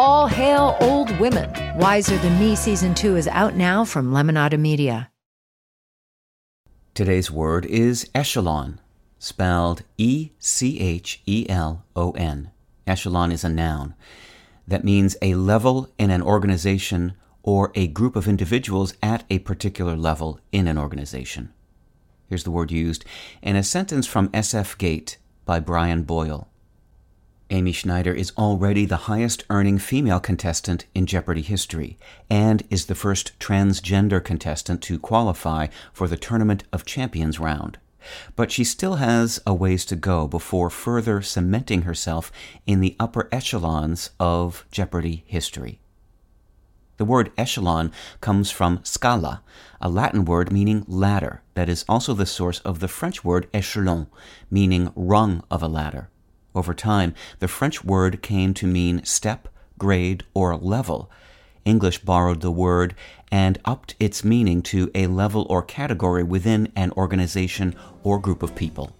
All hail old women. Wiser Than Me season two is out now from Lemonada Media. Today's word is echelon, spelled E C H E L O N. Echelon is a noun that means a level in an organization or a group of individuals at a particular level in an organization. Here's the word used in a sentence from SF Gate by Brian Boyle. Amy Schneider is already the highest earning female contestant in Jeopardy history and is the first transgender contestant to qualify for the Tournament of Champions round. But she still has a ways to go before further cementing herself in the upper echelons of Jeopardy history. The word echelon comes from scala, a Latin word meaning ladder that is also the source of the French word échelon, meaning rung of a ladder. Over time, the French word came to mean step, grade, or level. English borrowed the word and upped its meaning to a level or category within an organization or group of people.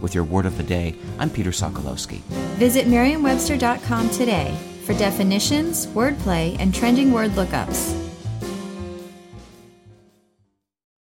With your word of the day, I'm Peter Sokolowski. Visit merriam-webster.com today for definitions, wordplay, and trending word lookups.